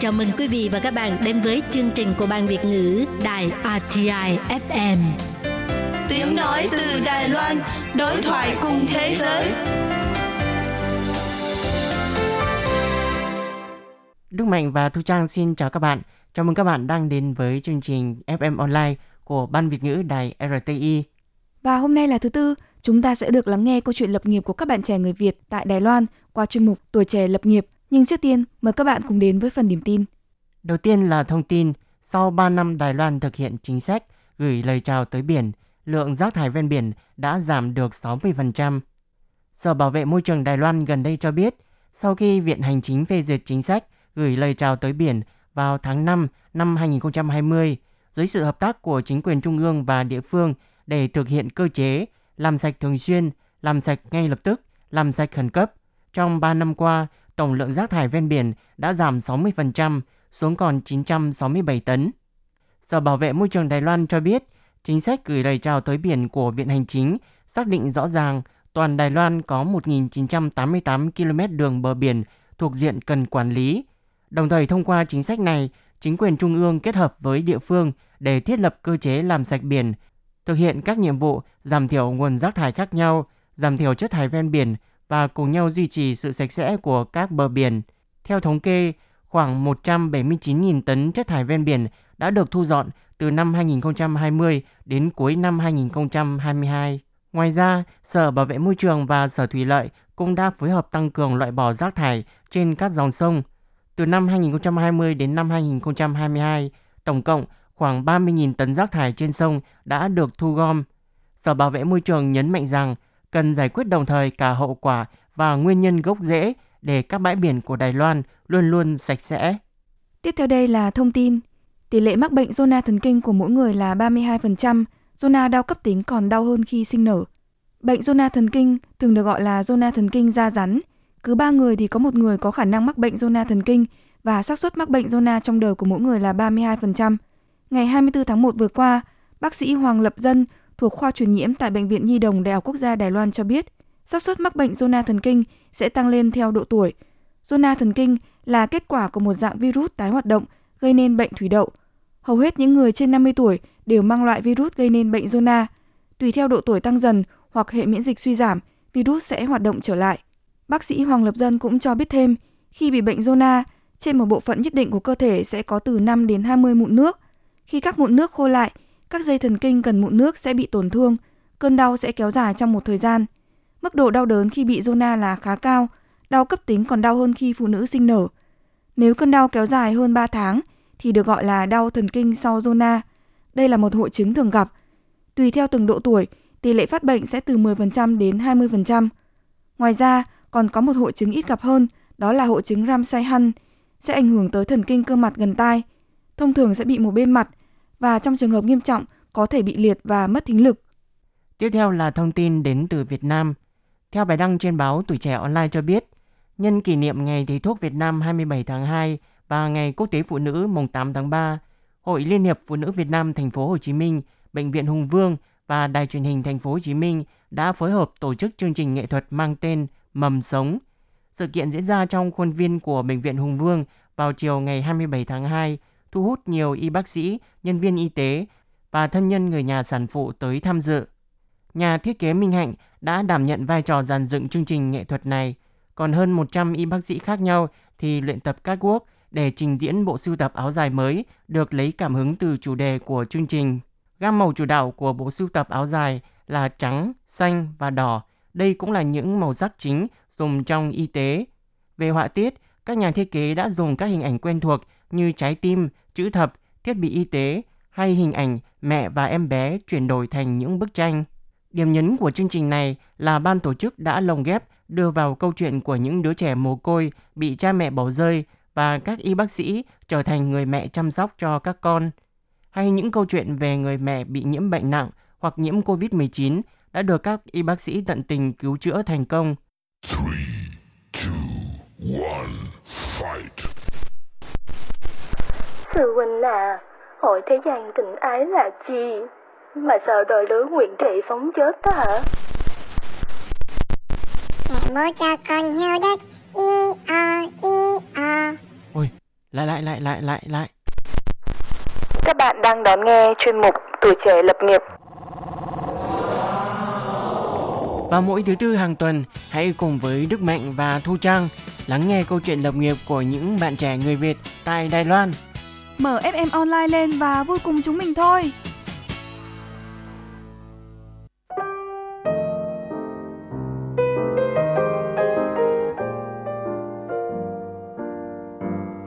Chào mừng quý vị và các bạn đến với chương trình của Ban Việt ngữ Đài RTI FM. Tiếng nói từ Đài Loan, đối thoại cùng thế giới. Đức Mạnh và Thu Trang xin chào các bạn. Chào mừng các bạn đang đến với chương trình FM Online của Ban Việt ngữ Đài RTI. Và hôm nay là thứ tư, chúng ta sẽ được lắng nghe câu chuyện lập nghiệp của các bạn trẻ người Việt tại Đài Loan qua chuyên mục Tuổi trẻ lập nghiệp. Nhưng trước tiên, mời các bạn cùng đến với phần điểm tin. Đầu tiên là thông tin, sau 3 năm Đài Loan thực hiện chính sách gửi lời chào tới biển, lượng rác thải ven biển đã giảm được 60%. Sở Bảo vệ Môi trường Đài Loan gần đây cho biết, sau khi Viện Hành Chính phê duyệt chính sách gửi lời chào tới biển vào tháng 5 năm 2020, dưới sự hợp tác của chính quyền trung ương và địa phương để thực hiện cơ chế làm sạch thường xuyên, làm sạch ngay lập tức, làm sạch khẩn cấp. Trong 3 năm qua, tổng lượng rác thải ven biển đã giảm 60% xuống còn 967 tấn. Sở Bảo vệ Môi trường Đài Loan cho biết, chính sách gửi lời chào tới biển của Viện Hành Chính xác định rõ ràng toàn Đài Loan có 1.988 km đường bờ biển thuộc diện cần quản lý. Đồng thời thông qua chính sách này, chính quyền trung ương kết hợp với địa phương để thiết lập cơ chế làm sạch biển, thực hiện các nhiệm vụ giảm thiểu nguồn rác thải khác nhau, giảm thiểu chất thải ven biển và cùng nhau duy trì sự sạch sẽ của các bờ biển. Theo thống kê, khoảng 179.000 tấn chất thải ven biển đã được thu dọn từ năm 2020 đến cuối năm 2022. Ngoài ra, Sở Bảo vệ Môi trường và Sở Thủy lợi cũng đã phối hợp tăng cường loại bỏ rác thải trên các dòng sông. Từ năm 2020 đến năm 2022, tổng cộng khoảng 30.000 tấn rác thải trên sông đã được thu gom. Sở Bảo vệ Môi trường nhấn mạnh rằng cần giải quyết đồng thời cả hậu quả và nguyên nhân gốc rễ để các bãi biển của Đài Loan luôn luôn sạch sẽ. Tiếp theo đây là thông tin. Tỷ lệ mắc bệnh zona thần kinh của mỗi người là 32%, zona đau cấp tính còn đau hơn khi sinh nở. Bệnh zona thần kinh thường được gọi là zona thần kinh da rắn. Cứ 3 người thì có một người có khả năng mắc bệnh zona thần kinh và xác suất mắc bệnh zona trong đời của mỗi người là 32%. Ngày 24 tháng 1 vừa qua, bác sĩ Hoàng Lập Dân thuộc khoa truyền nhiễm tại Bệnh viện Nhi đồng Đại học Quốc gia Đài Loan cho biết, xác suất mắc bệnh zona thần kinh sẽ tăng lên theo độ tuổi. Zona thần kinh là kết quả của một dạng virus tái hoạt động gây nên bệnh thủy đậu. Hầu hết những người trên 50 tuổi đều mang loại virus gây nên bệnh zona. Tùy theo độ tuổi tăng dần hoặc hệ miễn dịch suy giảm, virus sẽ hoạt động trở lại. Bác sĩ Hoàng Lập Dân cũng cho biết thêm, khi bị bệnh zona, trên một bộ phận nhất định của cơ thể sẽ có từ 5 đến 20 mụn nước. Khi các mụn nước khô lại, các dây thần kinh gần mụn nước sẽ bị tổn thương, cơn đau sẽ kéo dài trong một thời gian. Mức độ đau đớn khi bị zona là khá cao, đau cấp tính còn đau hơn khi phụ nữ sinh nở. Nếu cơn đau kéo dài hơn 3 tháng thì được gọi là đau thần kinh sau zona. Đây là một hội chứng thường gặp. Tùy theo từng độ tuổi, tỷ lệ phát bệnh sẽ từ 10% đến 20%. Ngoài ra, còn có một hội chứng ít gặp hơn, đó là hội chứng Ramsay Hunt, sẽ ảnh hưởng tới thần kinh cơ mặt gần tai. Thông thường sẽ bị một bên mặt và trong trường hợp nghiêm trọng có thể bị liệt và mất thính lực. Tiếp theo là thông tin đến từ Việt Nam. Theo bài đăng trên báo Tuổi Trẻ Online cho biết, nhân kỷ niệm Ngày Thầy thuốc Việt Nam 27 tháng 2 và Ngày Quốc tế Phụ nữ mùng 8 tháng 3, Hội Liên hiệp Phụ nữ Việt Nam thành phố Hồ Chí Minh, Bệnh viện Hùng Vương và Đài truyền hình thành phố Hồ Chí Minh đã phối hợp tổ chức chương trình nghệ thuật mang tên Mầm sống. Sự kiện diễn ra trong khuôn viên của Bệnh viện Hùng Vương vào chiều ngày 27 tháng 2, thu hút nhiều y bác sĩ, nhân viên y tế và thân nhân người nhà sản phụ tới tham dự. Nhà thiết kế Minh Hạnh đã đảm nhận vai trò dàn dựng chương trình nghệ thuật này, còn hơn 100 y bác sĩ khác nhau thì luyện tập các quốc để trình diễn bộ sưu tập áo dài mới được lấy cảm hứng từ chủ đề của chương trình. Gam màu chủ đạo của bộ sưu tập áo dài là trắng, xanh và đỏ. Đây cũng là những màu sắc chính dùng trong y tế. Về họa tiết, các nhà thiết kế đã dùng các hình ảnh quen thuộc như trái tim, chữ thập, thiết bị y tế hay hình ảnh mẹ và em bé chuyển đổi thành những bức tranh. Điểm nhấn của chương trình này là ban tổ chức đã lồng ghép đưa vào câu chuyện của những đứa trẻ mồ côi bị cha mẹ bỏ rơi và các y bác sĩ trở thành người mẹ chăm sóc cho các con. Hay những câu chuyện về người mẹ bị nhiễm bệnh nặng hoặc nhiễm COVID-19 đã được các y bác sĩ tận tình cứu chữa thành công. Sư huynh à, hội thế gian tình ái là chi? Mà sợ đòi lứa nguyện thị phóng chết đó hả? Mẹ mua cho con heo đất, y o lại lại lại lại lại lại. Các bạn đang đón nghe chuyên mục Tuổi trẻ lập nghiệp. Và mỗi thứ tư hàng tuần, hãy cùng với Đức Mạnh và Thu Trang lắng nghe câu chuyện lập nghiệp của những bạn trẻ người Việt tại Đài Loan. Mở FM online lên và vui cùng chúng mình thôi.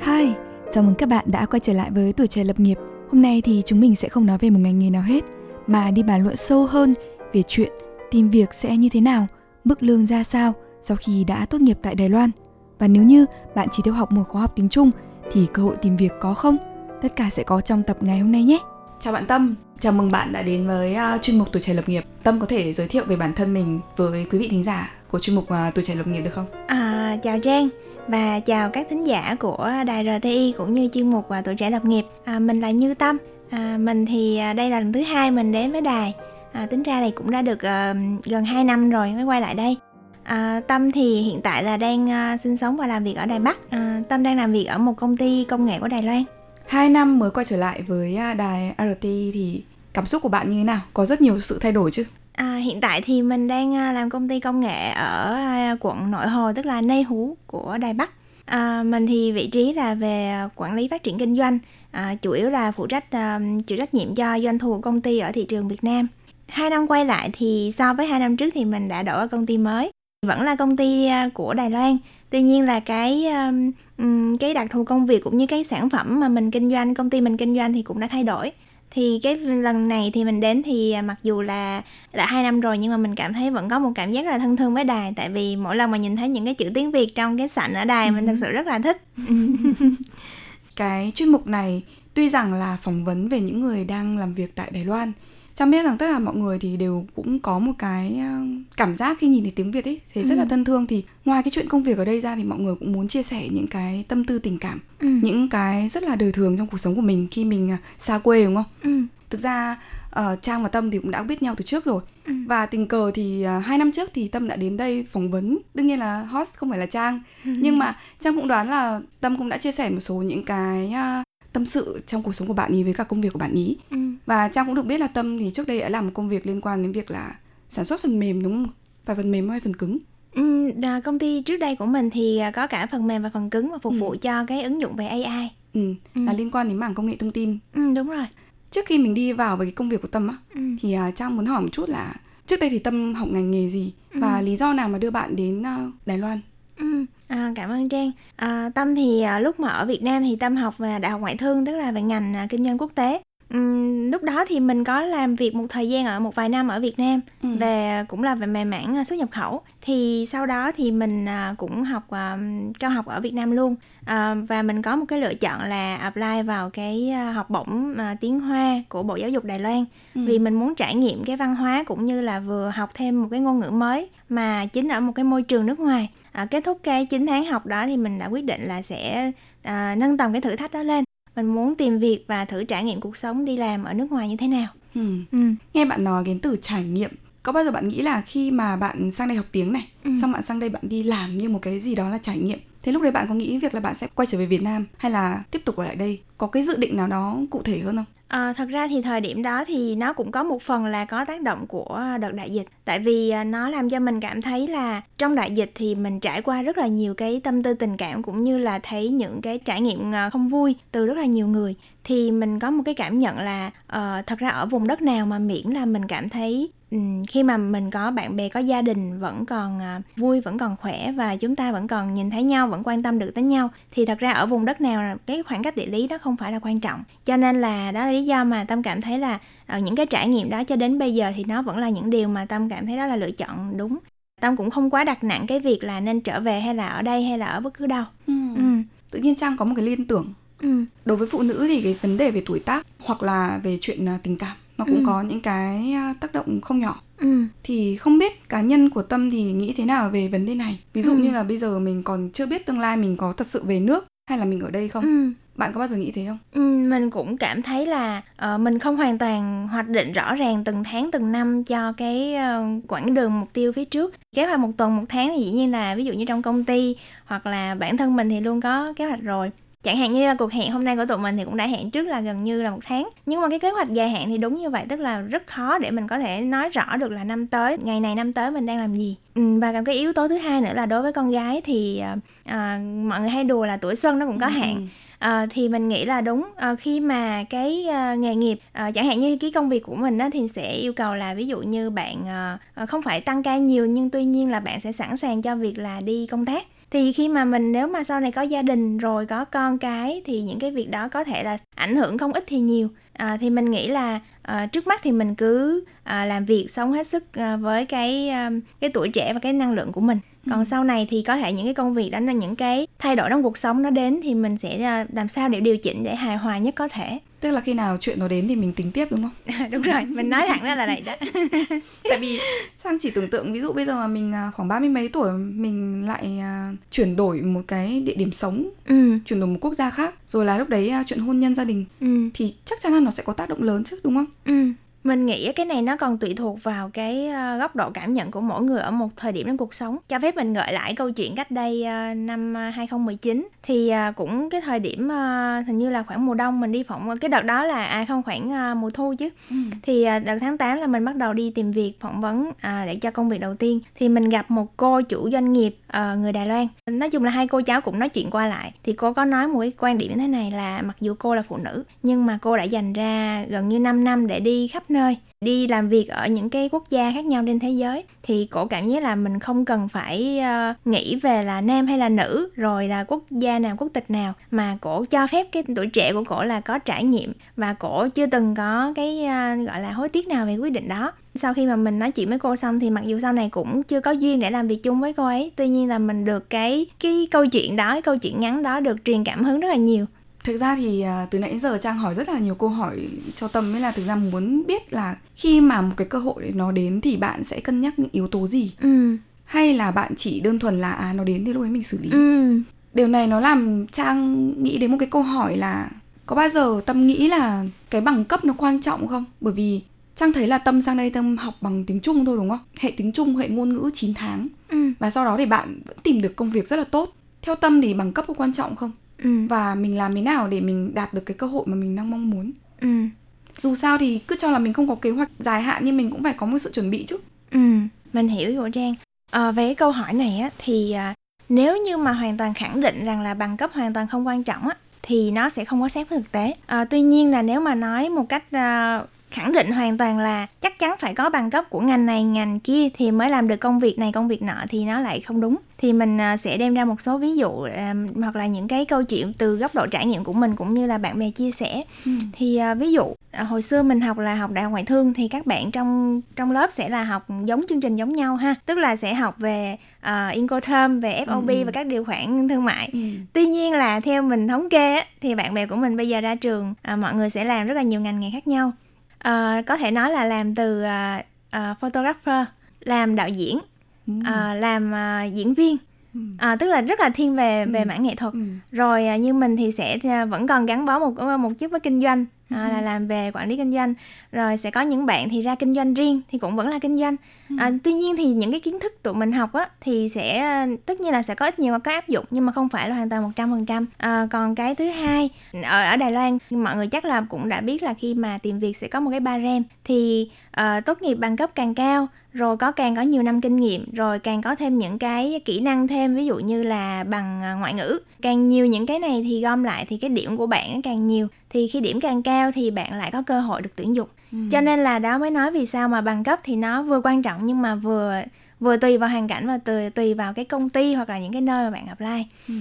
Hi, chào mừng các bạn đã quay trở lại với Tuổi trẻ lập nghiệp. Hôm nay thì chúng mình sẽ không nói về một ngành nghề nào hết, mà đi bàn luận sâu hơn về chuyện tìm việc sẽ như thế nào, mức lương ra sao sau khi đã tốt nghiệp tại Đài Loan. Và nếu như bạn chỉ theo học một khóa học tiếng Trung thì cơ hội tìm việc có không? Tất cả sẽ có trong tập ngày hôm nay nhé. Chào bạn Tâm, chào mừng bạn đã đến với uh, chuyên mục Tuổi trẻ lập nghiệp. Tâm có thể giới thiệu về bản thân mình với quý vị thính giả của chuyên mục uh, Tuổi trẻ lập nghiệp được không? À, chào Trang và chào các thính giả của đài RTI cũng như chuyên mục và tuổi trẻ lập nghiệp. À, mình là Như Tâm. À, mình thì đây là lần thứ hai mình đến với đài. À, tính ra này cũng đã được uh, gần 2 năm rồi mới quay lại đây. À, Tâm thì hiện tại là đang uh, sinh sống và làm việc ở Đài Bắc. À, Tâm đang làm việc ở một công ty công nghệ của Đài Loan. Hai năm mới quay trở lại với à, đài RT thì cảm xúc của bạn như thế nào? Có rất nhiều sự thay đổi chứ? À, hiện tại thì mình đang à, làm công ty công nghệ ở à, quận Nội Hồ tức là nay Hú của Đài Bắc. À, mình thì vị trí là về quản lý phát triển kinh doanh, à, chủ yếu là phụ trách uh, chịu trách nhiệm cho doanh thu của công ty ở thị trường Việt Nam. Hai năm quay lại thì so với hai năm trước thì mình đã đổi ở công ty mới, vẫn là công ty à, của Đài Loan. Tuy nhiên là cái à, cái đặc thù công việc cũng như cái sản phẩm mà mình kinh doanh, công ty mình kinh doanh thì cũng đã thay đổi. Thì cái lần này thì mình đến thì à, mặc dù là đã hai năm rồi nhưng mà mình cảm thấy vẫn có một cảm giác rất là thân thương với đài. Tại vì mỗi lần mà nhìn thấy những cái chữ tiếng việt trong cái sảnh ở đài mình thật sự rất là thích. Cái chuyên mục này tuy rằng là phỏng vấn về những người đang làm việc tại đài loan Trang biết rằng tất cả mọi người thì đều cũng có một cái ờ, cảm giác khi nhìn thấy tiếng Việt ấy rất ừ. là thân thương thì ngoài cái chuyện công việc ở đây ra thì mọi người cũng muốn chia sẻ những cái tâm tư tình cảm, ừ. những cái rất là đời thường trong cuộc sống của mình khi mình ờ, xa quê đúng không? Ừ. Thực ra uh, Trang và Tâm thì cũng đã biết nhau từ trước rồi ừ. và tình cờ thì uh, hai năm trước thì Tâm đã đến đây phỏng vấn đương nhiên là host không phải là Trang ừ. nhưng mà Trang cũng đoán là Tâm cũng đã chia sẻ một số những cái uh, tâm sự trong cuộc sống của bạn ý với cả công việc của bạn ý ừ. Và trang cũng được biết là tâm thì trước đây đã làm một công việc liên quan đến việc là sản xuất phần mềm đúng không phải phần mềm hay phần cứng Ừ, công ty trước đây của mình thì à, có cả phần mềm và phần cứng và phục vụ ừ. cho cái ứng dụng về AI. Ừ, ừ, là liên quan đến mảng công nghệ thông tin. Ừ, đúng rồi. Trước khi mình đi vào với cái công việc của Tâm á, ừ. thì uh, Trang muốn hỏi một chút là trước đây thì Tâm học ngành nghề gì và ừ. lý do nào mà đưa bạn đến uh, Đài Loan? Ừ. À, cảm ơn Trang. À, Tâm thì à, lúc mà ở Việt Nam thì Tâm học về đại học ngoại thương tức là về ngành à, kinh doanh quốc tế. Lúc đó thì mình có làm việc một thời gian ở một vài năm ở Việt Nam ừ. về cũng là về mảng à, xuất nhập khẩu. Thì sau đó thì mình à, cũng học uh, cao học ở Việt Nam luôn. Uh, và mình có một cái lựa chọn là apply vào cái uh, học bổng uh, tiếng Hoa của Bộ Giáo dục Đài Loan. Ừ. vì mình muốn trải nghiệm cái văn hóa cũng như là vừa học thêm một cái ngôn ngữ mới mà chính ở một cái môi trường nước ngoài. Uh, kết thúc cái 9 tháng học đó thì mình đã quyết định là sẽ uh, nâng tầm cái thử thách đó lên mình muốn tìm việc và thử trải nghiệm cuộc sống đi làm ở nước ngoài như thế nào ừ. Ừ. nghe bạn nói cái từ trải nghiệm có bao giờ bạn nghĩ là khi mà bạn sang đây học tiếng này ừ. xong bạn sang đây bạn đi làm như một cái gì đó là trải nghiệm thế lúc đấy bạn có nghĩ việc là bạn sẽ quay trở về Việt Nam hay là tiếp tục ở lại đây có cái dự định nào đó cụ thể hơn không À, thật ra thì thời điểm đó thì nó cũng có một phần là có tác động của ờ, đợt đại dịch. Tại vì ờ, nó làm cho mình cảm thấy là trong đại dịch thì mình trải qua rất là nhiều cái tâm tư tình cảm cũng như là thấy những cái trải nghiệm không vui từ rất là nhiều người. Thì mình có một cái cảm nhận là uh, thật ra ở vùng đất nào mà miễn là mình cảm thấy khi mà mình có bạn bè có gia đình vẫn còn à, vui vẫn còn khỏe và chúng ta vẫn còn nhìn thấy nhau vẫn quan tâm được đến nhau thì thật ra ở vùng đất nào cái khoảng cách địa lý đó không phải là quan trọng cho nên là đó là lý do mà tâm cảm thấy là ờ, những cái trải nghiệm đó cho đến bây giờ thì nó vẫn là những điều mà tâm cảm thấy đó là lựa chọn đúng tâm cũng không quá đặt nặng cái việc là nên trở về hay là ở đây hay là ở bất cứ đâu ừ. Ừ. tự nhiên trang có một cái liên tưởng ừ. đối với phụ nữ thì cái vấn đề về tuổi tác hoặc là về chuyện à, tình cảm nó cũng ừ. có những cái à, tác động không nhỏ ừ. thì không biết cá nhân của tâm thì nghĩ thế nào về vấn đề này ví dụ ừ. như là bây giờ mình còn chưa biết tương lai mình có thật sự về nước hay là mình ở đây không ừ. bạn có bao giờ nghĩ thế không ừ, mình cũng cảm thấy là uh, mình không hoàn toàn hoạch định rõ ràng từng tháng từng năm cho cái uh, quãng đường mục tiêu phía trước kế hoạch một tuần một tháng thì dĩ nhiên là ví dụ như trong công ty hoặc là bản thân mình thì luôn có kế hoạch rồi chẳng hạn như là cuộc hẹn hôm nay của tụi mình thì cũng đã hẹn trước là gần như là một tháng. Nhưng mà cái kế hoạch dài hạn thì đúng như vậy tức là rất khó để mình có thể nói rõ được là năm tới ngày này năm tới mình đang làm gì. Ừ, và cái yếu tố thứ hai nữa là đối với con gái thì à, mọi người hay đùa là tuổi xuân nó cũng có ừ. hạn. À, thì mình nghĩ là đúng à, khi mà cái à, nghề nghiệp à, chẳng hạn như cái công việc của mình á, thì sẽ yêu cầu là ví dụ như bạn à, không phải tăng ca nhiều nhưng tuy nhiên là bạn sẽ sẵn sàng cho việc là đi công tác thì khi mà mình nếu mà sau này có gia đình rồi có con cái thì những cái việc đó có thể là ảnh hưởng không ít thì nhiều. À, thì mình nghĩ là à, trước mắt thì mình cứ à, làm việc sống hết sức à, với cái à, cái tuổi trẻ và cái năng lượng của mình. Còn ừ. sau này thì có thể những cái công việc đó là những cái thay đổi trong cuộc sống nó đến thì mình sẽ à, làm sao để điều chỉnh để hài hòa nhất có thể tức là khi nào chuyện nó đến thì mình tính tiếp đúng không đúng rồi mình nói thẳng ra là vậy đó tại vì sang chỉ tưởng tượng ví dụ bây giờ mà mình à, khoảng ba mươi mấy tuổi mình lại uh, chuyển đổi một cái địa điểm sống ừ. chuyển đổi một quốc gia khác rồi là lúc đấy uh, chuyện hôn nhân gia đình ừ. thì chắc chắn là nó sẽ có tác động lớn chứ đúng không ừ mình nghĩ cái này nó còn tùy thuộc vào cái ờ, góc độ cảm nhận của mỗi người ở một thời điểm trong cuộc sống. Cho phép mình gợi lại câu chuyện cách đây ờ, năm 2019 thì ờ, cũng cái thời điểm hình như là khoảng mùa đông mình đi phỏng cái đợt đó là à không khoảng mùa thu chứ. Ừ. Thì đợt tháng 8 là mình bắt đầu đi tìm việc phỏng vấn à, để cho công việc đầu tiên thì mình gặp một cô chủ doanh nghiệp người Đài Loan. Nói chung là hai cô cháu cũng nói chuyện qua lại thì cô có nói một cái quan điểm như thế này là mặc dù cô là phụ nữ nhưng mà cô đã dành ra gần như 5 năm để đi khắp nơi đi làm việc ở những cái quốc gia khác nhau trên thế giới thì cổ cảm giác là mình không cần phải uh, nghĩ về là nam hay là nữ rồi là quốc gia nào quốc tịch nào. Mà cổ cho phép cái tuổi trẻ của cổ là có trải nghiệm và cổ chưa từng có cái uh, gọi là hối tiếc nào về quyết định đó. Sau khi mà mình nói chuyện với cô xong thì mặc dù sau này cũng chưa có duyên để làm việc chung với cô ấy tuy nhiên là mình được cái cái câu chuyện đó cái câu chuyện ngắn đó được truyền cảm hứng rất là nhiều thực ra thì à, từ nãy đến giờ trang hỏi rất là nhiều câu hỏi cho tâm mới là thực ra muốn biết là khi mà một cái cơ hội nó đến thì bạn sẽ cân nhắc những yếu tố gì ừ. hay là bạn chỉ đơn thuần là à nó đến thì lúc ấy mình xử lý ừ. điều này nó làm trang nghĩ đến một cái câu hỏi là có bao giờ tâm nghĩ là cái bằng cấp nó quan trọng không bởi vì Trang thấy là Tâm sang đây Tâm học bằng tiếng Trung thôi đúng không? Hệ tiếng Trung, hệ ngôn ngữ 9 tháng. Ừ. Và sau đó thì bạn vẫn tìm được công việc rất là tốt. Theo Tâm thì bằng cấp có quan trọng không? Ừ. và mình làm thế nào để mình đạt được cái cơ hội mà mình đang mong muốn? Ừ. dù sao thì cứ cho là mình không có kế hoạch dài hạn nhưng mình cũng phải có một sự chuẩn bị chứ. Ừ. Mình hiểu của trang à, về cái câu hỏi này á thì à, nếu như mà hoàn toàn khẳng định rằng là bằng cấp hoàn toàn không quan trọng á thì nó sẽ không có sát với thực tế. À, tuy nhiên là nếu mà nói một cách uh, khẳng định hoàn toàn là chắc chắn phải có bằng cấp của ngành này ngành kia thì mới làm được công việc này công việc nọ thì nó lại không đúng thì mình à, sẽ đem ra một số ví dụ à, hoặc là những cái câu chuyện từ góc độ trải nghiệm của mình cũng như là bạn bè chia sẻ ừ. thì à, ví dụ hồi xưa mình học là học đại học ngoại thương thì các bạn trong trong lớp sẽ là học giống chương trình giống nhau ha tức là sẽ học về uh, Incoterm về FOB ừ. và các điều khoản thương mại ừ. tuy nhiên là theo mình thống kê á, thì bạn bè của mình bây giờ ra trường uh, mọi người sẽ làm rất là nhiều ngành nghề khác nhau uh, có thể nói là làm từ uh, uh, photographer làm đạo diễn ừ. uh, làm uh, diễn viên ừ. à, tức là rất là thiên về về ừ. mảng nghệ thuật ừ. rồi uh, như mình thì sẽ vẫn còn gắn bó một một chút với kinh doanh à, là làm về quản lý kinh doanh. Rồi sẽ có những bạn thì ra kinh doanh riêng thì cũng vẫn là kinh doanh. À, tuy nhiên thì những cái kiến thức tụi mình học á thì sẽ tất nhiên là sẽ có ít nhiều có áp dụng nhưng mà không phải là hoàn toàn một trăm phần trăm. À, còn cái thứ hai ở ở Đài Loan mọi người chắc là cũng đã biết là khi mà tìm việc sẽ có một cái ba rem. Thì uh, tốt nghiệp bằng cấp càng cao rồi có càng có nhiều năm kinh nghiệm rồi càng có thêm những cái kỹ năng thêm ví dụ như là bằng ngoại ngữ. Càng nhiều những cái này thì gom lại thì cái điểm của bạn càng nhiều. Thì khi điểm càng cao thì bạn lại có cơ hội được tuyển dụng. Ừ. cho nên là đó mới nói vì sao mà bằng cấp thì nó vừa quan trọng nhưng mà vừa vừa tùy vào hoàn cảnh và tùy tùy vào cái công ty hoặc là những cái nơi mà bạn apply. Ừ.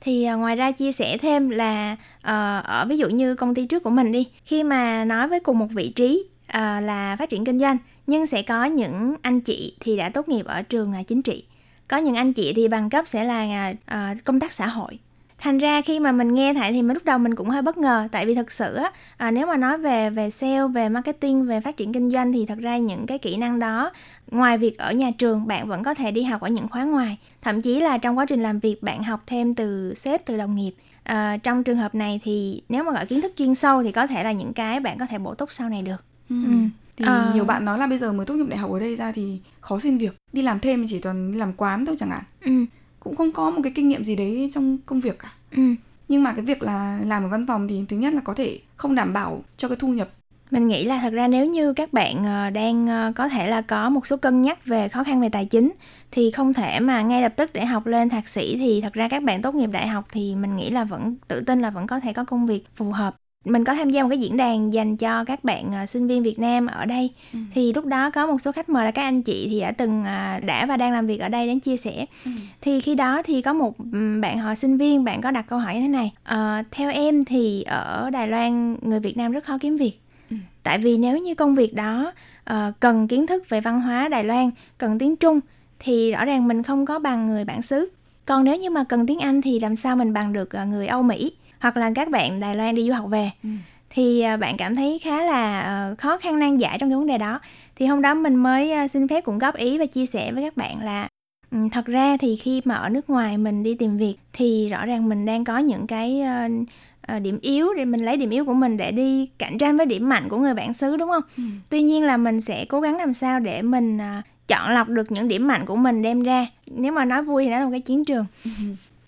Thì uh, ngoài ra chia sẻ thêm là uh, ở ví dụ như công ty trước của mình đi khi mà nói với cùng một vị trí uh, là phát triển kinh doanh nhưng sẽ có những anh chị thì đã tốt nghiệp ở trường uh, chính trị. Có những anh chị thì bằng cấp sẽ là uh, công tác xã hội thành ra khi mà mình nghe thầy thì lúc đầu mình cũng hơi bất ngờ. Tại vì thực sự á à, nếu mà nói về về sale về marketing về phát triển kinh doanh thì thật ra những cái kỹ năng đó ngoài việc ở nhà trường bạn vẫn có thể đi học ở những khóa ngoài. Thậm chí là trong quá trình làm việc bạn học thêm từ sếp từ đồng nghiệp. À, trong trường hợp này thì nếu mà gọi kiến thức chuyên sâu thì có thể là những cái bạn có thể bổ túc sau này được. Ừ. Ừ. thì à... nhiều bạn nói là bây giờ mới tốt nghiệp đại học ở đây ra thì khó xin việc. Đi làm thêm chỉ toàn đi làm quán thôi chẳng hạn. Ừ cũng không có một cái kinh nghiệm gì đấy trong công việc cả. Ừ. nhưng mà cái việc là làm ở văn phòng thì thứ nhất là có thể không đảm bảo cho cái thu nhập. Mình nghĩ là thật ra nếu như các bạn ờ, đang ờ, có thể là có một số cân nhắc về khó khăn về tài chính thì không thể mà ngay lập tức để học lên thạc sĩ thì thật ra các bạn tốt nghiệp đại học thì mình nghĩ là vẫn tự tin là vẫn có thể có công việc phù hợp mình có tham gia một cái diễn đàn dành cho các bạn uh, sinh viên Việt Nam ở đây ừ. thì lúc đó có một số khách mời là các anh chị thì đã từng uh, đã và đang làm việc ở đây đến chia sẻ ừ. thì khi đó thì có một bạn họ sinh viên bạn có đặt câu hỏi như thế này uh, theo em thì ở Đài Loan người Việt Nam rất khó kiếm việc ừ. tại vì nếu như công việc đó uh, cần kiến thức về văn hóa Đài Loan cần tiếng Trung thì rõ ràng mình không có bằng người bản xứ còn nếu như mà cần tiếng Anh thì làm sao mình bằng được uh, người Âu Mỹ hoặc là các bạn Đài Loan đi du học về ừ. thì à, bạn cảm thấy khá là ờ, khó khăn nan giải trong cái vấn đề đó thì hôm đó mình mới ờ, xin phép cũng góp ý và chia sẻ với các bạn là ừ, thật ra thì khi mà ở nước ngoài mình đi tìm việc thì rõ ràng mình đang có những cái uh, điểm yếu để mình lấy điểm yếu của mình để đi cạnh tranh với điểm mạnh của người bản xứ đúng không? Ừ. Tuy nhiên là mình sẽ cố gắng làm sao để mình chọn lọc được những điểm mạnh của mình đem ra. Nếu mà nói vui thì nó là một cái chiến trường.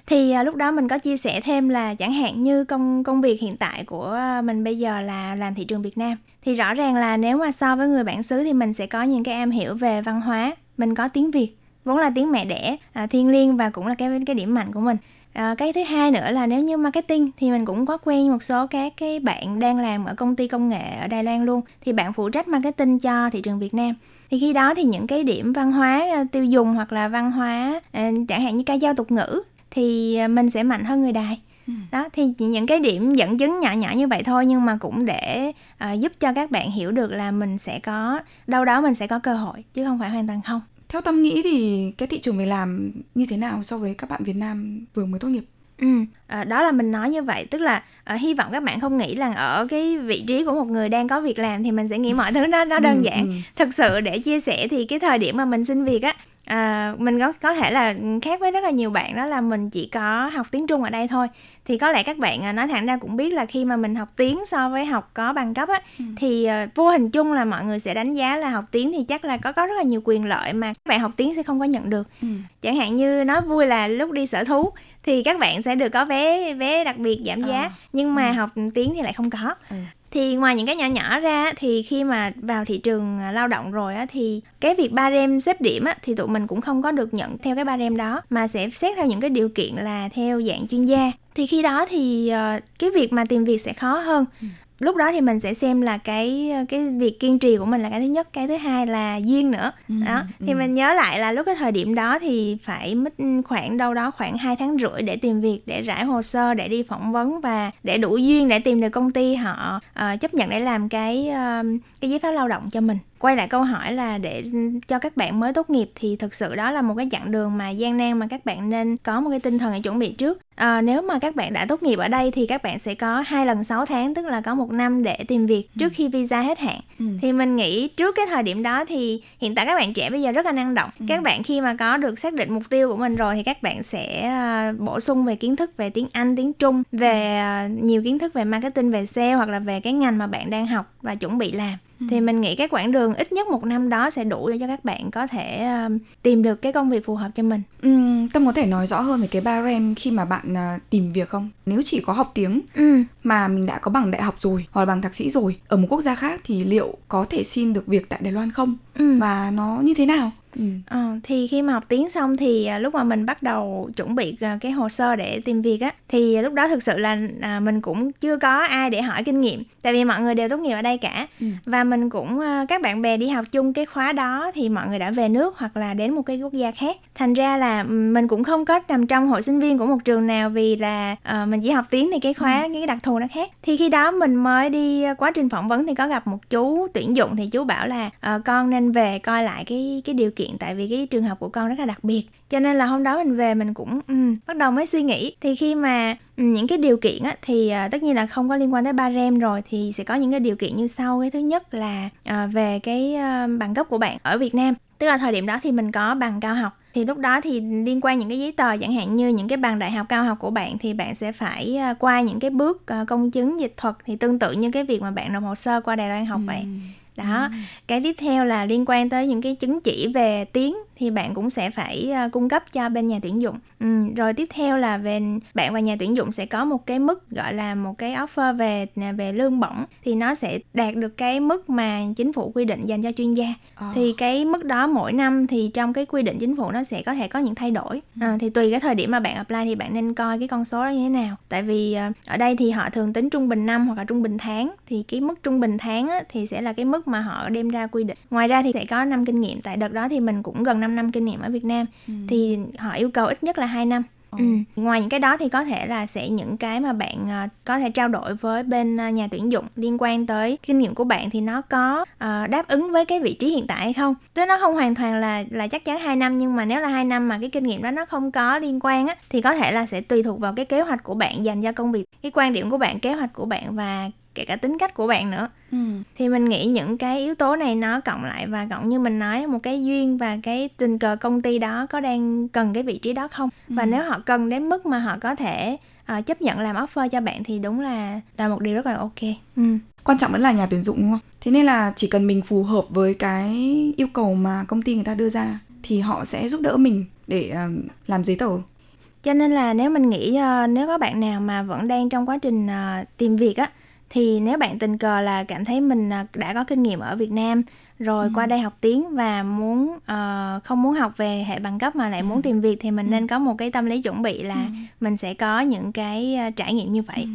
Thì à, lúc đó mình có chia sẻ thêm là chẳng hạn như công công việc hiện tại của à, mình bây giờ là làm thị trường Việt Nam. Thì rõ ràng là nếu mà so với người bản xứ thì mình sẽ có những cái am hiểu về văn hóa mình có tiếng Việt vốn là tiếng mẹ đẻ à, thiên liêng và cũng là cái cái điểm mạnh của mình. À, cái thứ hai nữa là nếu như marketing thì mình cũng có quen một số các cái bạn đang làm ở công ty công nghệ ở Đài Loan luôn thì bạn phụ trách marketing cho thị trường Việt Nam. Thì khi đó thì những cái điểm văn hóa à, tiêu dùng hoặc là văn hóa à, chẳng hạn như ca dao tục ngữ thì à, mình sẽ mạnh hơn người đài ừ. đó thì những cái điểm dẫn chứng nhỏ nhỏ như vậy thôi nhưng mà cũng để uh, giúp cho các bạn hiểu được là mình sẽ có đâu đó mình sẽ có cơ hội chứ không phải hoàn toàn không theo tâm nghĩ thì cái thị trường việc làm như thế nào so với các bạn Việt Nam vừa mới tốt nghiệp Ừ, à, đó là mình nói như vậy tức là à, hy vọng các bạn không nghĩ là ở cái vị trí của một người đang có việc làm thì mình sẽ nghĩ mọi thứ nó nó đơn ừ, giản. Ừ, ừ. Thực sự để chia sẻ thì cái thời điểm mà mình xin việc á à, mình có có thể là khác với rất là nhiều bạn đó là mình chỉ có học tiếng Trung ở đây thôi thì có lẽ các bạn à, nói thẳng ra cũng biết là khi mà mình học tiếng so với học có bằng cấp á ừ. thì uh, vô hình chung là mọi người sẽ đánh giá là học tiếng thì chắc là có có rất là nhiều quyền lợi mà các bạn học tiếng sẽ không có nhận được ừ. chẳng hạn như nói vui là lúc đi sở thú thì các bạn sẽ được có vé vé đặc biệt giảm giá à. nhưng mà ừ. học tiếng thì lại không có ừ thì ngoài những cái nhỏ nhỏ ra thì khi mà vào thị trường à, lao động rồi á, thì cái việc ba rem xếp điểm á, thì tụi mình cũng không có được nhận theo cái ba rem đó, mà sẽ xét theo những cái điều kiện là theo dạng chuyên gia. Thì khi đó thì ờ, cái việc mà tìm việc sẽ khó hơn. Ừ lúc đó thì mình sẽ xem là cái cái việc kiên trì của mình là cái thứ nhất cái thứ hai là duyên nữa ừ, đó thì ừ. mình nhớ lại là lúc cái thời điểm đó thì phải mất khoảng đâu đó khoảng hai tháng rưỡi để tìm việc để rải hồ sơ để đi phỏng vấn và để đủ duyên để tìm được công ty họ uh, chấp nhận để làm cái uh, cái giấy phép lao động cho mình quay lại câu hỏi là để cho các bạn mới tốt nghiệp thì thực sự đó là một cái chặng đường mà gian nan mà các bạn nên có một cái tinh thần để chuẩn bị trước à, nếu mà các bạn đã tốt nghiệp ở đây thì các bạn sẽ có hai lần 6 tháng tức là có một năm để tìm việc trước ừ. khi visa hết hạn ừ. thì mình nghĩ trước cái thời điểm đó thì hiện tại các bạn trẻ bây giờ rất là năng động ừ. các bạn khi mà có được xác định mục tiêu của mình rồi thì các bạn sẽ uh, bổ sung về kiến thức về tiếng Anh tiếng Trung về uh, nhiều kiến thức về marketing về sale hoặc là về cái ngành mà bạn đang học và chuẩn bị làm Ừ. thì mình nghĩ cái quãng đường ít nhất một năm đó sẽ đủ để cho các bạn có thể uh, tìm được cái công việc phù hợp cho mình. Ừ, tâm có thể nói rõ hơn về cái ba rem khi mà bạn uh, tìm việc không? Nếu chỉ có học tiếng ừ. mà mình đã có bằng đại học rồi hoặc là bằng thạc sĩ rồi ở một quốc gia khác thì liệu có thể xin được việc tại Đài Loan không? Ừ. Và nó như thế nào? Ừ. Ờ, thì khi mà học tiếng xong thì à, lúc mà mình bắt đầu chuẩn bị à, cái hồ sơ để tìm việc á thì lúc đó thực sự là à, mình cũng chưa có ai để hỏi kinh nghiệm tại vì mọi người đều tốt nghiệp ở đây cả ừ. và mình cũng các bạn bè đi học chung cái khóa đó thì mọi người đã về nước hoặc là đến một cái quốc gia khác thành ra là mình cũng không có nằm trong hội sinh viên của một trường nào vì là uh, mình chỉ học tiếng thì cái khóa ừ. cái đặc thù nó khác thì khi đó mình mới đi quá trình phỏng vấn thì có gặp một chú tuyển dụng thì chú bảo là uh, con nên về coi lại cái cái điều kiện kiện tại vì cái trường hợp của con rất là đặc biệt. Cho nên là hôm đó mình về mình cũng um, bắt đầu mới suy nghĩ. Thì khi mà um, những cái điều kiện á, thì uh, tất nhiên là không có liên quan tới ba rem rồi thì sẽ có những cái điều kiện như sau. Cái thứ nhất là uh, về cái uh, bằng cấp của bạn ở Việt Nam. Tức là thời điểm đó thì mình có bằng cao học. Thì lúc đó thì liên quan những cái giấy tờ chẳng hạn như những cái bằng đại học cao học của bạn thì bạn sẽ phải qua những cái bước công chứng dịch thuật thì tương tự như cái việc mà bạn nộp hồ sơ qua Đài Loan học ừ. vậy đó ừ. cái tiếp theo là liên quan tới những cái chứng chỉ về tiếng thì bạn cũng sẽ phải uh, cung cấp cho bên nhà tuyển dụng. Ừ, rồi tiếp theo là về bạn và nhà tuyển dụng sẽ có một cái mức gọi là một cái offer về về lương bổng thì nó sẽ đạt được cái mức mà chính phủ quy định dành cho chuyên gia. À. thì cái mức đó mỗi năm thì trong cái quy định chính phủ nó sẽ có thể có những thay đổi. À, thì tùy cái thời điểm mà bạn apply thì bạn nên coi cái con số đó như thế nào. Tại vì uh, ở đây thì họ thường tính trung bình năm hoặc là trung bình tháng. Thì cái mức trung bình tháng á, thì sẽ là cái mức mà họ đem ra quy định. Ngoài ra thì sẽ có năm kinh nghiệm. Tại đợt đó thì mình cũng gần 5 năm kinh nghiệm ở Việt Nam ừ. thì họ yêu cầu ít nhất là 2 năm Ừ. Ngoài những cái đó thì có thể là sẽ những cái mà bạn uh, có thể trao đổi với bên uh, nhà tuyển dụng liên quan tới kinh nghiệm của bạn thì nó có uh, đáp ứng với cái vị trí hiện tại hay không. Tức nó không hoàn toàn là là chắc chắn 2 năm nhưng mà nếu là 2 năm mà cái kinh nghiệm đó nó không có liên quan á thì có thể là sẽ tùy thuộc vào cái kế hoạch của bạn dành cho công việc, cái quan điểm của bạn, kế hoạch của bạn và kể cả tính cách của bạn nữa ừ. thì mình nghĩ những cái yếu tố này nó cộng lại và cộng như mình nói một cái duyên và cái tình cờ công ty đó có đang cần cái vị trí đó không ừ. và nếu họ cần đến mức mà họ có thể uh, chấp nhận làm offer cho bạn thì đúng là là một điều rất là ok ừ. quan trọng vẫn là nhà tuyển dụng đúng không thế nên là chỉ cần mình phù hợp với cái yêu cầu mà công ty người ta đưa ra thì họ sẽ giúp đỡ mình để uh, làm giấy tờ cho nên là nếu mình nghĩ uh, nếu có bạn nào mà vẫn đang trong quá trình uh, tìm việc á thì nếu bạn tình cờ là cảm thấy mình à, đã có kinh nghiệm ở Việt Nam rồi ừ. qua đây học tiếng và muốn uh, không muốn học về hệ bằng cấp mà lại muốn ừ. tìm việc thì mình ừ. nên có một cái tâm lý chuẩn bị là ừ. mình sẽ có những cái uh, trải nghiệm như vậy.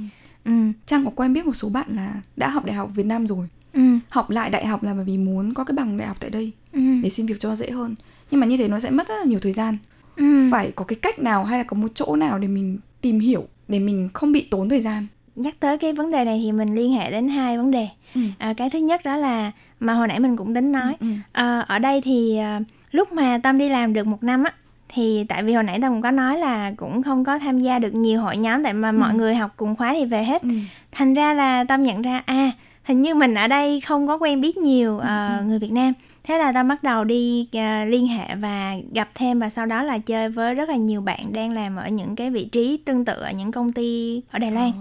Ừ. Ừ. Trang có quen biết một số bạn là đã học đại học Việt Nam rồi. Ừ. Học lại đại học là bởi vì muốn có cái bằng đại học tại đây ừ. để xin việc cho dễ hơn. Nhưng mà như thế nó sẽ mất rất là nhiều thời gian. Ừ. Phải có cái cách nào hay là có một chỗ nào để mình tìm hiểu để mình không bị tốn thời gian nhắc tới cái vấn đề này thì mình liên hệ đến hai vấn đề ừ. à, cái thứ nhất đó là mà hồi nãy mình cũng tính nói ừ, ừ. À, ở đây thì à, lúc mà tâm đi làm được một năm á thì tại vì hồi nãy tâm cũng có nói là cũng không có tham gia được nhiều hội nhóm tại mà ừ. mọi người học cùng khóa thì về hết ừ. thành ra là tâm nhận ra à hình như mình ở đây không có quen biết nhiều uh, ừ. người việt nam thế là tâm bắt đầu đi uh, liên hệ và gặp thêm và sau đó là chơi với rất là nhiều bạn đang làm ở những cái vị trí tương tự ở những công ty ở đài loan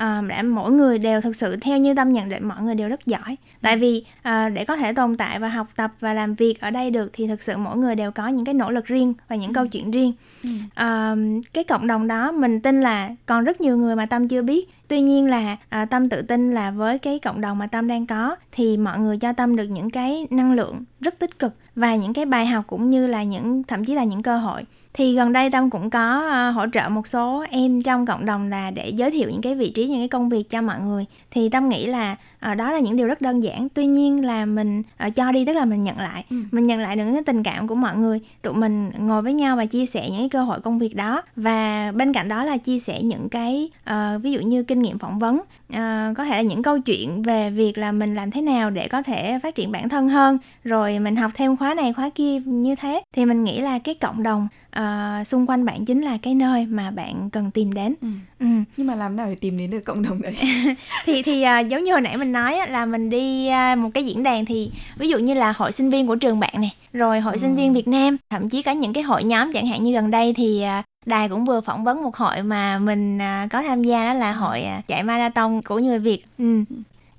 uh, để mỗi người đều thực sự theo như tâm nhận định mọi người đều rất giỏi tại vì uh, để có thể tồn tại và học tập và làm việc ở đây được thì thực sự mỗi người đều có những cái nỗ lực riêng và những ừ. câu chuyện riêng ừ. uh, cái cộng đồng đó mình tin là còn rất nhiều người mà tâm chưa biết tuy nhiên là à, tâm tự tin là với cái cộng đồng mà tâm đang có thì mọi người cho tâm được những cái năng lượng rất tích cực và những cái bài học cũng như là những thậm chí là những cơ hội thì gần đây tâm cũng có ờ, hỗ trợ một số em trong cộng đồng là để giới thiệu những cái vị trí, những cái công việc cho mọi người. Thì tâm nghĩ là uh, đó là những điều rất đơn giản. Tuy nhiên là mình uh, cho đi tức là mình nhận lại. Ừ. mình nhận lại được những cái tình cảm của mọi người. Tụi mình ngồi với nhau và chia sẻ những cái cơ hội công việc đó. Và bên cạnh đó là chia sẻ những cái uh, ví dụ như kinh nghiệm phỏng vấn. Uh, có thể là những câu chuyện về việc là mình làm thế nào để có thể phát triển bản thân hơn. Rồi mình học thêm khóa này khóa kia như thế. Thì mình nghĩ là cái cộng đồng uh, xung quanh bạn chính là cái nơi mà bạn cần tìm đến. Ừ. Ừ. nhưng mà làm nào để tìm đến được cộng đồng đấy thì thì uh, giống như hồi nãy mình nói là mình đi uh, một cái diễn đàn thì ví dụ như là hội sinh viên của trường bạn này rồi hội ừ. sinh viên Việt Nam thậm chí có những cái hội nhóm chẳng hạn như gần đây thì uh, đài cũng vừa phỏng vấn một hội mà mình uh, có tham gia đó là hội uh, chạy marathon của người Việt ừ.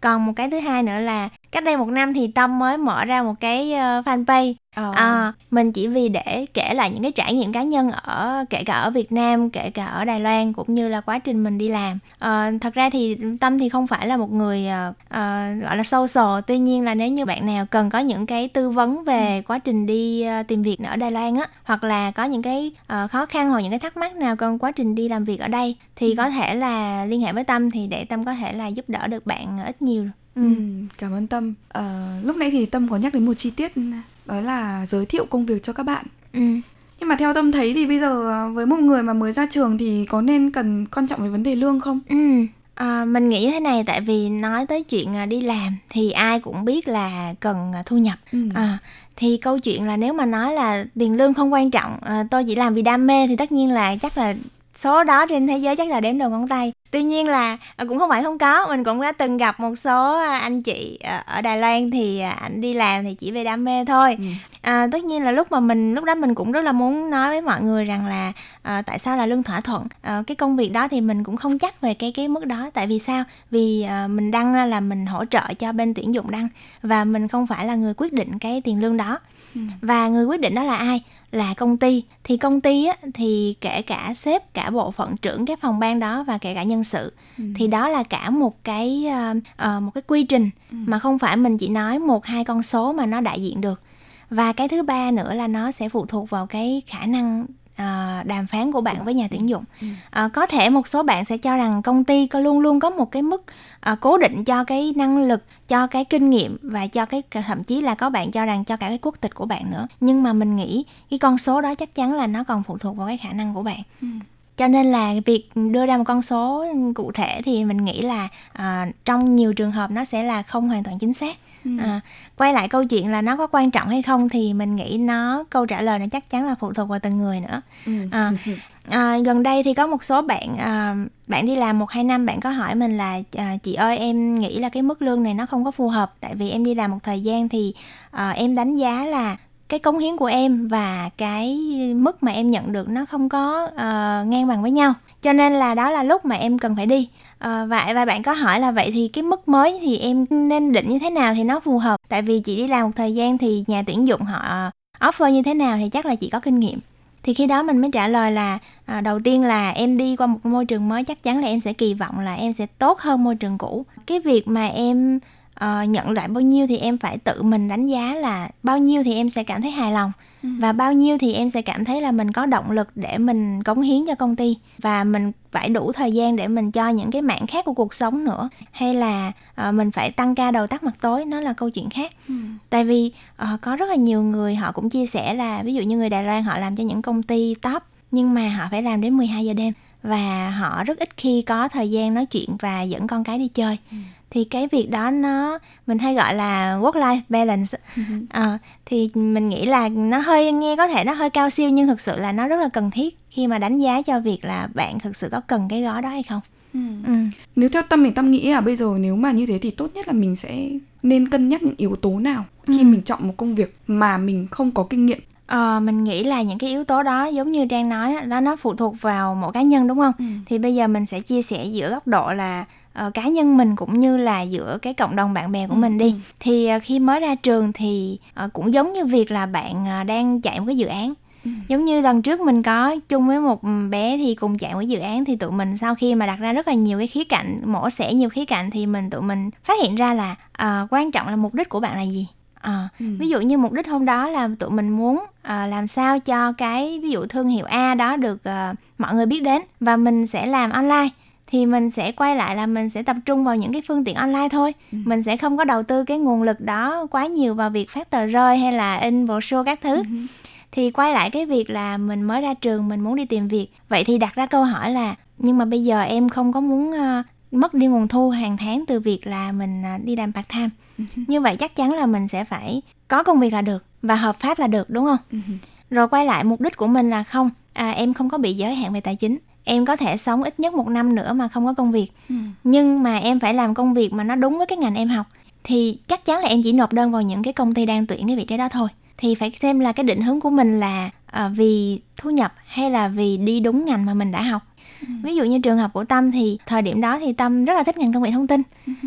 còn một cái thứ hai nữa là cách đây một năm thì tâm mới mở ra một cái uh, fanpage Ờ. À, mình chỉ vì để kể lại những cái trải nghiệm cá nhân ở kể cả ở Việt Nam, kể cả ở Đài Loan cũng như là quá trình mình đi làm. À, thật ra thì Tâm thì không phải là một người à, gọi là social. Tuy nhiên là nếu như bạn nào cần có những cái tư vấn về ừ. quá trình đi tìm việc ở Đài Loan á, hoặc là có những cái uh, khó khăn hoặc những cái thắc mắc nào trong quá trình đi làm việc ở đây thì ừ. có thể là liên hệ với Tâm thì để Tâm có thể là giúp đỡ được bạn ít nhiều. Ừ. ừ cảm ơn Tâm. À, lúc nãy thì Tâm có nhắc đến một chi tiết đó là giới thiệu công việc cho các bạn ừ. nhưng mà theo tâm thấy thì bây giờ à, với một người mà mới ra trường thì có nên cần quan trọng về vấn đề lương không ừ À, mình nghĩ thế này tại vì nói tới chuyện đi làm thì ai cũng biết là cần thu nhập ừ. à, thì câu chuyện là nếu mà nói là tiền lương không quan trọng à, tôi chỉ làm vì đam mê thì tất nhiên là chắc là số đó trên thế giới chắc là đếm đầu ngón tay. Tuy nhiên là à, cũng không phải không có mình cũng đã từng gặp một số à, anh chị à, ở Đài Loan thì anh đi làm thì chỉ về đam mê thôi. Ừ. à, tất nhiên là lúc mà mình lúc đó mình cũng rất là muốn nói với mọi người rằng là à, tại sao là lương thỏa thuận? À, cái công việc đó thì mình cũng không chắc về cái cái mức đó. Tại vì sao? Vì à, mình đăng là mình hỗ trợ cho bên tuyển dụng đăng và mình không phải là người quyết định cái tiền lương đó. Ừ. và người quyết định đó là ai là công ty thì công ty á, thì kể cả sếp cả bộ phận trưởng cái phòng ban đó và kể cả nhân sự ừ. thì đó là cả một cái uh, một cái quy trình ừ. mà không phải mình chỉ nói một hai con số mà nó đại diện được và cái thứ ba nữa là nó sẽ phụ thuộc vào cái khả năng uh, đàm phán của bạn với nhà tuyển dụng. Uh, có thể một số bạn sẽ cho rằng công ty có luôn luôn có một cái mức uh, cố định cho cái năng lực cho cái kinh nghiệm và cho cái thậm chí là có bạn cho rằng cho cả cái quốc tịch của bạn nữa. Nhưng mà mình nghĩ cái con số đó chắc chắn là nó còn phụ thuộc vào cái khả năng của bạn. Ừ. Cho nên là việc đưa ra một con số cụ thể thì mình nghĩ là uh, trong nhiều trường hợp nó sẽ là không hoàn toàn chính xác ừ. à, quay lại câu chuyện là nó có quan trọng hay không thì mình nghĩ nó câu trả lời nó chắc chắn là phụ thuộc vào từng người nữa ừ. à, à, gần đây thì có một số bạn à, bạn đi làm một hai năm bạn có hỏi mình là à, chị ơi em nghĩ là cái mức lương này nó không có phù hợp tại vì em đi làm một thời gian thì à, em đánh giá là cái cống hiến của em và cái mức mà em nhận được nó không có uh, ngang bằng với nhau cho nên là đó là lúc mà em cần phải đi Ờ, à, và và bạn có hỏi là vậy thì cái mức mới thì em nên định như thế nào thì nó phù hợp? Tại vì chị đi làm một thời gian thì nhà tuyển dụng họ offer như thế nào thì chắc là chị có kinh nghiệm. Thì khi đó mình mới trả lời là à, đầu tiên là em đi qua một môi trường mới chắc chắn là em sẽ kỳ vọng là em sẽ tốt hơn môi trường cũ. Cái việc mà em uh, nhận lại bao nhiêu thì em phải tự mình đánh giá là bao nhiêu thì em sẽ cảm thấy hài lòng. Ừ. và bao nhiêu thì em sẽ cảm thấy là mình có động lực để mình cống hiến cho công ty. Và mình phải đủ thời gian để mình cho những cái mảng khác của cuộc sống nữa. Hay là uh, mình phải tăng ca đầu tắt mặt tối nó là câu chuyện khác. Ừ. tại vì uh, có rất là nhiều người họ cũng chia sẻ là ví dụ như người Đài Loan họ làm cho những công ty top nhưng mà họ phải làm đến 12 giờ đêm. Và họ rất ít khi có thời gian nói chuyện và dẫn con cái đi chơi. Ừ thì cái việc đó nó mình hay gọi là work life balance à, thì mình nghĩ là nó hơi nghe có thể nó hơi cao siêu nhưng thực sự là nó rất là cần thiết khi mà đánh giá cho việc là bạn thực sự có cần cái gói đó hay không Ừ. Ừ. Nếu theo tâm mình tâm nghĩ là bây giờ nếu mà như thế thì tốt nhất là mình sẽ nên cân nhắc những yếu tố nào khi ừ. mình chọn một công việc mà mình không có kinh nghiệm Ờ, mình nghĩ là những cái yếu tố đó giống như Trang nói đó nó phụ thuộc vào mỗi cá nhân đúng không? Ừ. Thì bây giờ mình sẽ chia sẻ giữa góc độ là uh, cá nhân mình cũng như là giữa cái cộng đồng bạn bè của ừ. mình đi. Ừ. Thì uh, khi mới ra trường thì uh, cũng giống như việc là bạn uh, đang chạy một cái dự án. Ừ. Giống như lần trước mình có chung với một bé thì cùng chạy một dự án thì tụi mình sau khi mà đặt ra rất là nhiều cái khía cạnh, mổ xẻ nhiều khía cạnh thì mình tụi mình phát hiện ra là uh, quan trọng là mục đích của bạn là gì à, ừ. ví dụ như mục đích hôm đó là tụi mình muốn à, làm sao cho cái ví dụ thương hiệu A đó được à, mọi người biết đến và mình sẽ làm online thì mình sẽ quay lại là mình sẽ tập trung vào những cái phương tiện online thôi ừ. mình sẽ không có đầu tư cái nguồn lực đó quá nhiều vào việc phát tờ rơi hay là in brochure các thứ ừ. thì quay lại cái việc là mình mới ra trường mình muốn đi tìm việc vậy thì đặt ra câu hỏi là nhưng mà bây giờ em không có muốn uh, mất đi nguồn thu hàng tháng từ việc là mình uh, đi làm part time như vậy chắc chắn là mình sẽ phải có công việc là được và hợp pháp là được đúng không? Rồi quay lại mục đích của mình là không. À, em không có bị giới hạn về tài chính. Em có thể sống ít nhất một năm nữa mà không có công việc. Ừ. nhưng mà em phải làm công việc mà nó đúng với cái ngành em học. Thì chắc chắn là em chỉ nộp đơn vào những cái công ty đang tuyển cái vị trí đó thôi. Thì phải xem là cái định hướng của mình là à, vì thu nhập hay là vì đi đúng ngành mà mình đã học ví dụ như trường hợp của tâm thì thời điểm đó thì tâm rất là thích ngành công nghệ thông tin.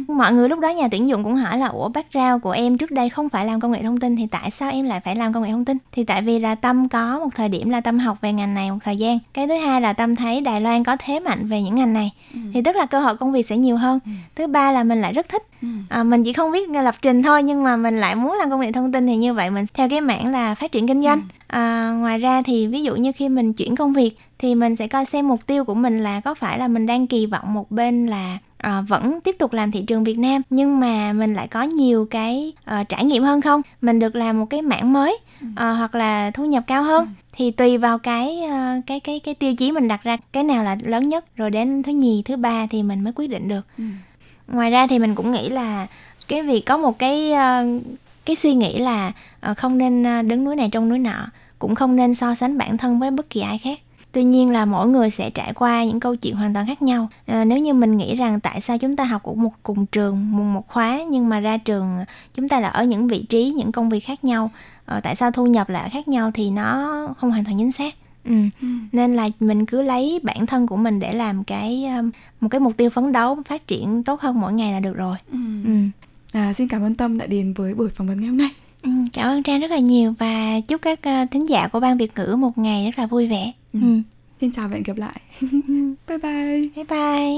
Mọi người lúc đó nhà tuyển dụng cũng hỏi là ủa background của em trước đây không phải làm công nghệ thông tin thì tại sao em lại phải làm công nghệ thông tin? Thì tại vì là tâm có một thời điểm là tâm học về ngành này một thời gian. Cái thứ hai là tâm thấy đài loan có thế mạnh về những ngành này ừ. thì tức là cơ hội công việc sẽ nhiều hơn. Ừ. thứ ba là mình lại rất thích. Ừ. à, mình chỉ không biết lập trình thôi nhưng mà mình lại muốn làm công nghệ thông tin thì như vậy mình theo cái mảng là phát triển kinh doanh à, ngoài ra thì ví dụ như khi mình chuyển công việc thì mình sẽ coi xem mục tiêu của mình là có phải là mình đang kỳ vọng một bên là à, vẫn tiếp tục làm thị trường Việt Nam nhưng mà mình lại có nhiều cái à, trải nghiệm hơn không mình được làm một cái mảng mới à, hoặc là thu nhập cao hơn ừ. thì tùy vào cái à, cái cái cái tiêu chí mình đặt ra cái nào là lớn nhất rồi đến thứ nhì thứ ba thì mình mới quyết định được ừ. ngoài ra thì mình cũng nghĩ là cái việc có một cái uh, cái suy nghĩ là uh, không nên đứng núi này trong núi nọ cũng không nên so sánh bản thân với bất kỳ ai khác tuy nhiên là mỗi người sẽ trải qua những câu chuyện hoàn toàn khác nhau à, nếu như mình nghĩ rằng tại sao chúng ta học của một cùng trường một một khóa nhưng mà ra trường chúng ta là ở những vị trí những công việc khác nhau à, tại sao thu nhập lại khác nhau thì nó không hoàn toàn chính xác Ừ. ừ. nên là mình cứ lấy bản thân của mình để làm cái một cái mục tiêu phấn đấu phát triển tốt hơn mỗi ngày là được rồi ừ. Ừ. À, xin cảm ơn tâm đã đến với buổi phỏng vấn ngày hôm nay. Ừ, cảm ơn trang rất là nhiều và chúc các uh, thính giả của ban việt ngữ một ngày rất là vui vẻ. Ừ. Ừ. xin chào và hẹn gặp lại. Bye bye. Bye bye